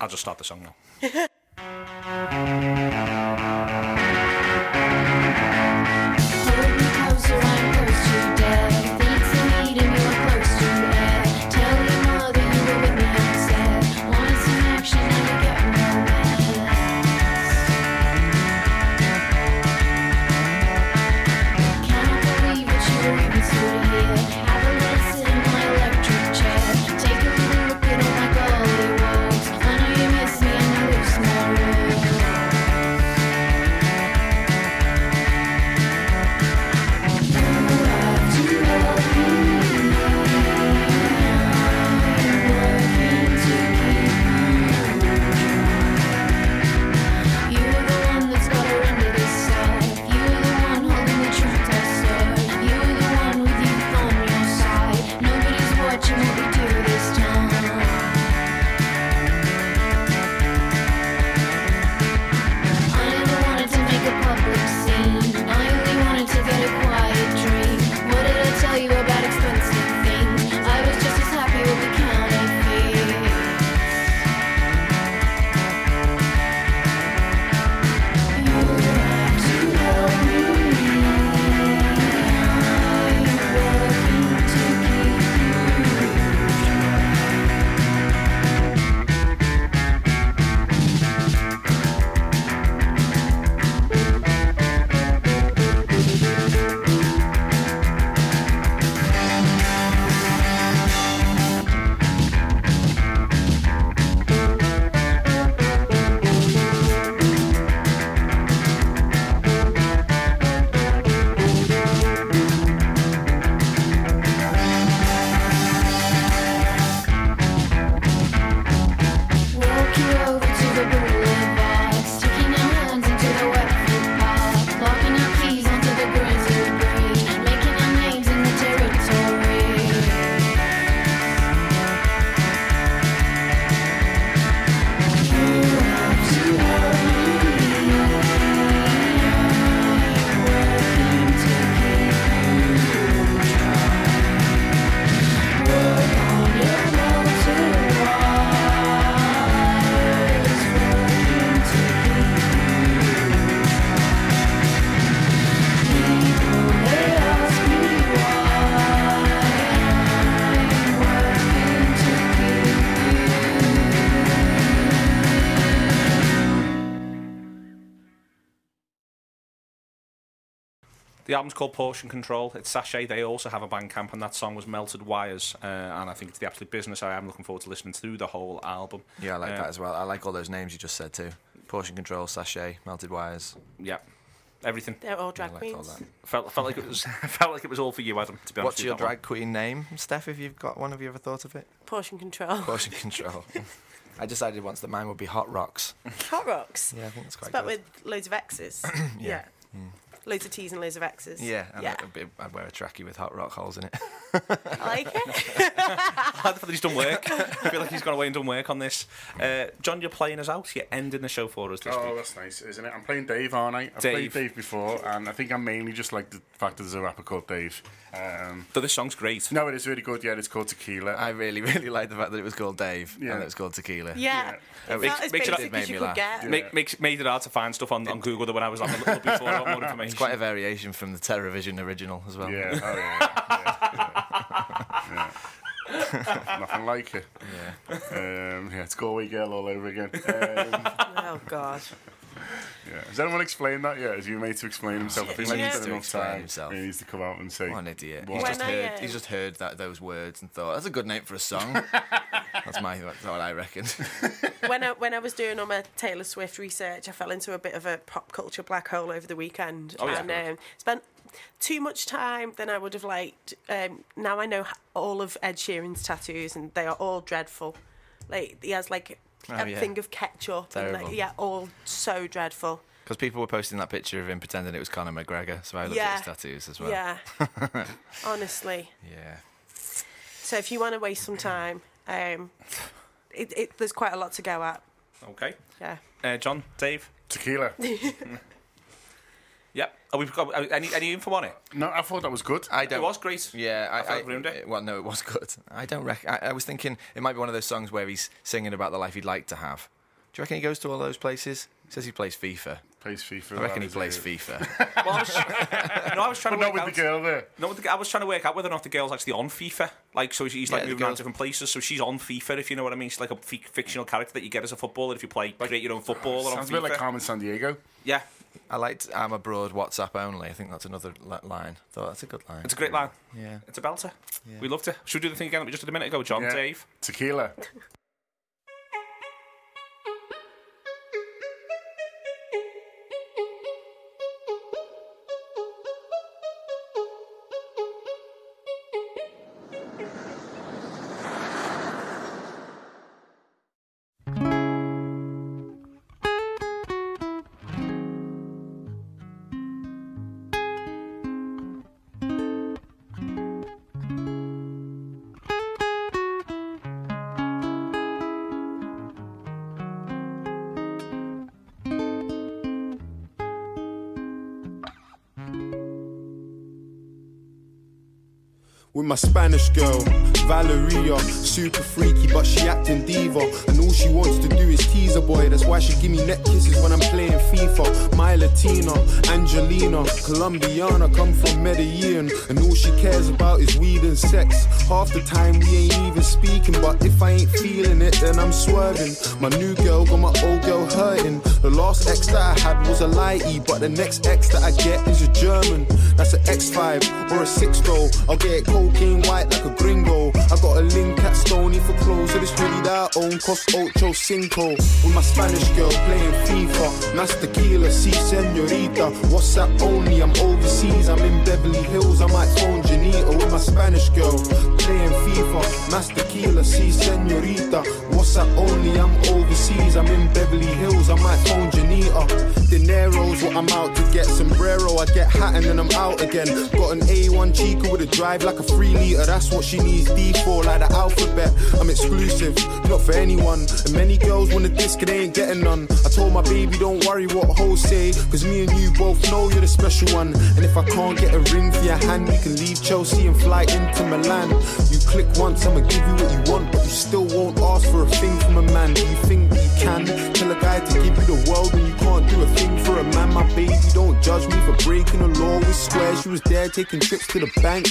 I'll just start the song now. album's called Portion Control. It's Sachet. They also have a Bandcamp, and that song was Melted Wires. Uh, and I think it's the absolute business. I am looking forward to listening through the whole album. Yeah, I like Uh, that as well. I like all those names you just said too. Portion control, sachet, melted wires. Yeah, everything. They're all drag liked all queens. that. Felt felt like it was felt like it was all for you, Adam. To be honest, What's your that one. drag queen name, Steph? If you've got one, have you ever thought of it? Portion control. Portion control. I decided once that mine would be hot rocks. Hot rocks. Yeah, I think that's quite good. But with loads of X's. yeah. Loads of T's and loads of X's. yeah, and yeah. I'd, be- I'd wear a trackie with hot rock holes in it. I like it. I feel like he's done work. I feel like he's gone away and done work on this. Uh, John, you're playing us out. You're ending the show for us this Oh, week. that's nice, isn't it? I'm playing Dave, aren't I? I've Dave. played Dave before, and I think I'm mainly just like the fact that there's a rapper called Dave. Um, So this song's great. no, it is really good. Yeah, it's called Tequila. I really, really like the fact that it was called Dave Yeah. and it was called Tequila. Yeah. Yeah. It Makes- felt makes it- basic made me laugh. get. Make, makes made it hard to find stuff on, on Google that when I was having a look before I more information. It's quite a variation from the Terrorvision original as well. yeah, oh, yeah, yeah, yeah. Nothing like it. Yeah. Um, yeah, it's Galway Girl all over again. Um, Oh, God. Yeah. Has anyone explained that yet? Has you made to explain himself? I think He like needs he's to enough explain time. himself. He needs to come out and say. What an idiot. What? He's just, I, heard, uh, he's just heard that those words and thought, that's a good name for a song. that's my that's what I reckon. when I when I was doing all my Taylor Swift research, I fell into a bit of a pop culture black hole over the weekend, Oh, yeah. and um, spent too much time than I would have liked. Um, now I know h- all of Ed Sheeran's tattoos, and they are all dreadful. Like he has like Oh, a yeah. thing of ketchup, and Terrible. like, yeah, all so dreadful. Because people were posting that picture of him pretending it was Conor McGregor, so I looked Yeah. at his tattoos as well. Yeah. Honestly. Yeah. So if you want to waste some time, um, it, it, there's quite a lot to go at. Okay. Yeah. Uh, John, Dave. Tequila. Yep. Oh, we've got uh, any any info on it? No, I thought that was good. I It don't. It was great. Yeah, I, thought I, ruined it. Well, no, it was good. I don't reckon. I, I was thinking it might be one of those songs where he's singing about the life he'd like to have. Do you reckon he goes to all those places? He says he plays FIFA. Plays FIFA. I reckon he plays it. FIFA. Well, I was, no, I was trying But to not work with out. the girl there. No, with the, I was trying to work out whether or not the girl's actually on FIFA. Like, so he's like Yeah, moving around different places. So she's on FIFA, if you know what I mean. She's like a f- fictional character that you get as a footballer if you play, create your own footballer on Sounds a FIFA. bit like Carmen San Diego. yeah, I liked "I'm abroad, WhatsApp only." I think that's another line. Thought that's a good line. it's a great line. Yeah. It's a belter. We loved it. Should we do the thing again that we just did a minute ago, John, Yeah. Dave? Tequila. My Spanish girl, Valeria. Super freaky, but she acting diva. And all she wants to do is tease a boy. That's why she give me neck kisses when I'm playing FIFA. My Latina, Angelina, Colombiana, come from Medellin. And all she cares about is weed and sex. Half the time we ain't even speaking, but if I ain't feeling it, then I'm swerving. My new girl got my old girl hurting. The last ex that I had was a lighty, but the next ex that I get is a German. That's an X5 or a 6 though. I'll get cocaine white like a gringo. I got a link at Stony for clothes. So this hoodie that I own cost ocho cinco. With my Spanish girl playing FIFA. Mas tequila, si senorita. What's WhatsApp only, I'm overseas. I'm in Beverly Hills. I might phone Janita with my Spanish girl playing FIFA. Mas tequila, si senorita. WhatsApp only, I'm overseas. I'm in Beverly Hills. I might phone Janita. Dinero's what I'm out to get. Sombrero, I get hat and then I'm out again. Got an A1 Chica with a drive like a three liter. That's what she needs D4 like the alphabet. I'm exclusive, not for anyone. And many girls want a disc and they ain't getting none. I told my baby, don't worry what hoes say. Cause me and you both know you're the special one. And if I can't get a ring for your hand, we can leave Chelsea and fly into Milan. You click once, I'ma give you what you want. But you still won't ask for a thing from a man. Do you think that you can tell a guy to give you the world when you can't do a thing for a man? My baby, don't judge me for breaking the law with squares. She was there taking trips to the bank.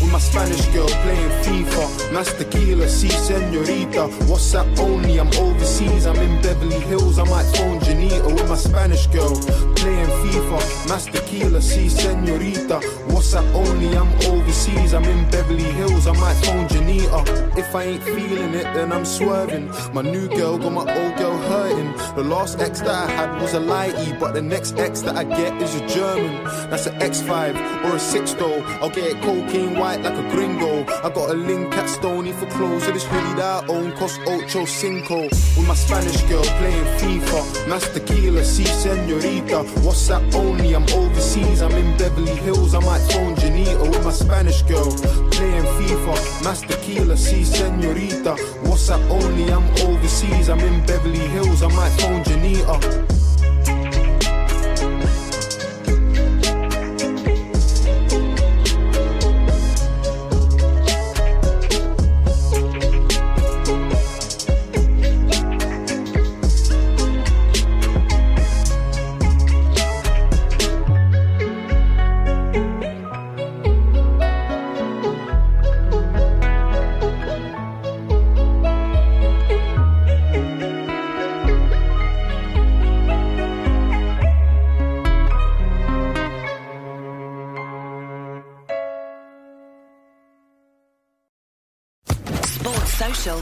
With my Spanish girl playing FIFA, Mas tequila, si senorita. WhatsApp only, I'm overseas, I'm in Beverly Hills. I might phone Janita with my Spanish girl playing FIFA, Mas tequila, si senorita. WhatsApp only, I'm overseas, I'm in Beverly Hills. I might phone Janita. If I ain't feeling it, then I'm swerving. My new girl got my old girl hurting. The last ex that I had was a lighty, but the next ex that I get is a German. That's an X5 or a 6 though. I'll get cocaine white like a gringo. I got a link at Stony for clothes. So this hoodie that I own cost ocho cinco. With my Spanish girl playing FIFA. Mas tequila, si senorita. What's WhatsApp only, I'm overseas. I'm in Beverly Hills. I might phone Janita with my Spanish girl playing FIFA. Mas tequila, si senorita. What's WhatsApp only, I'm overseas. I'm in Beverly Hills. I might phone Janita.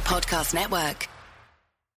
Podcast Network.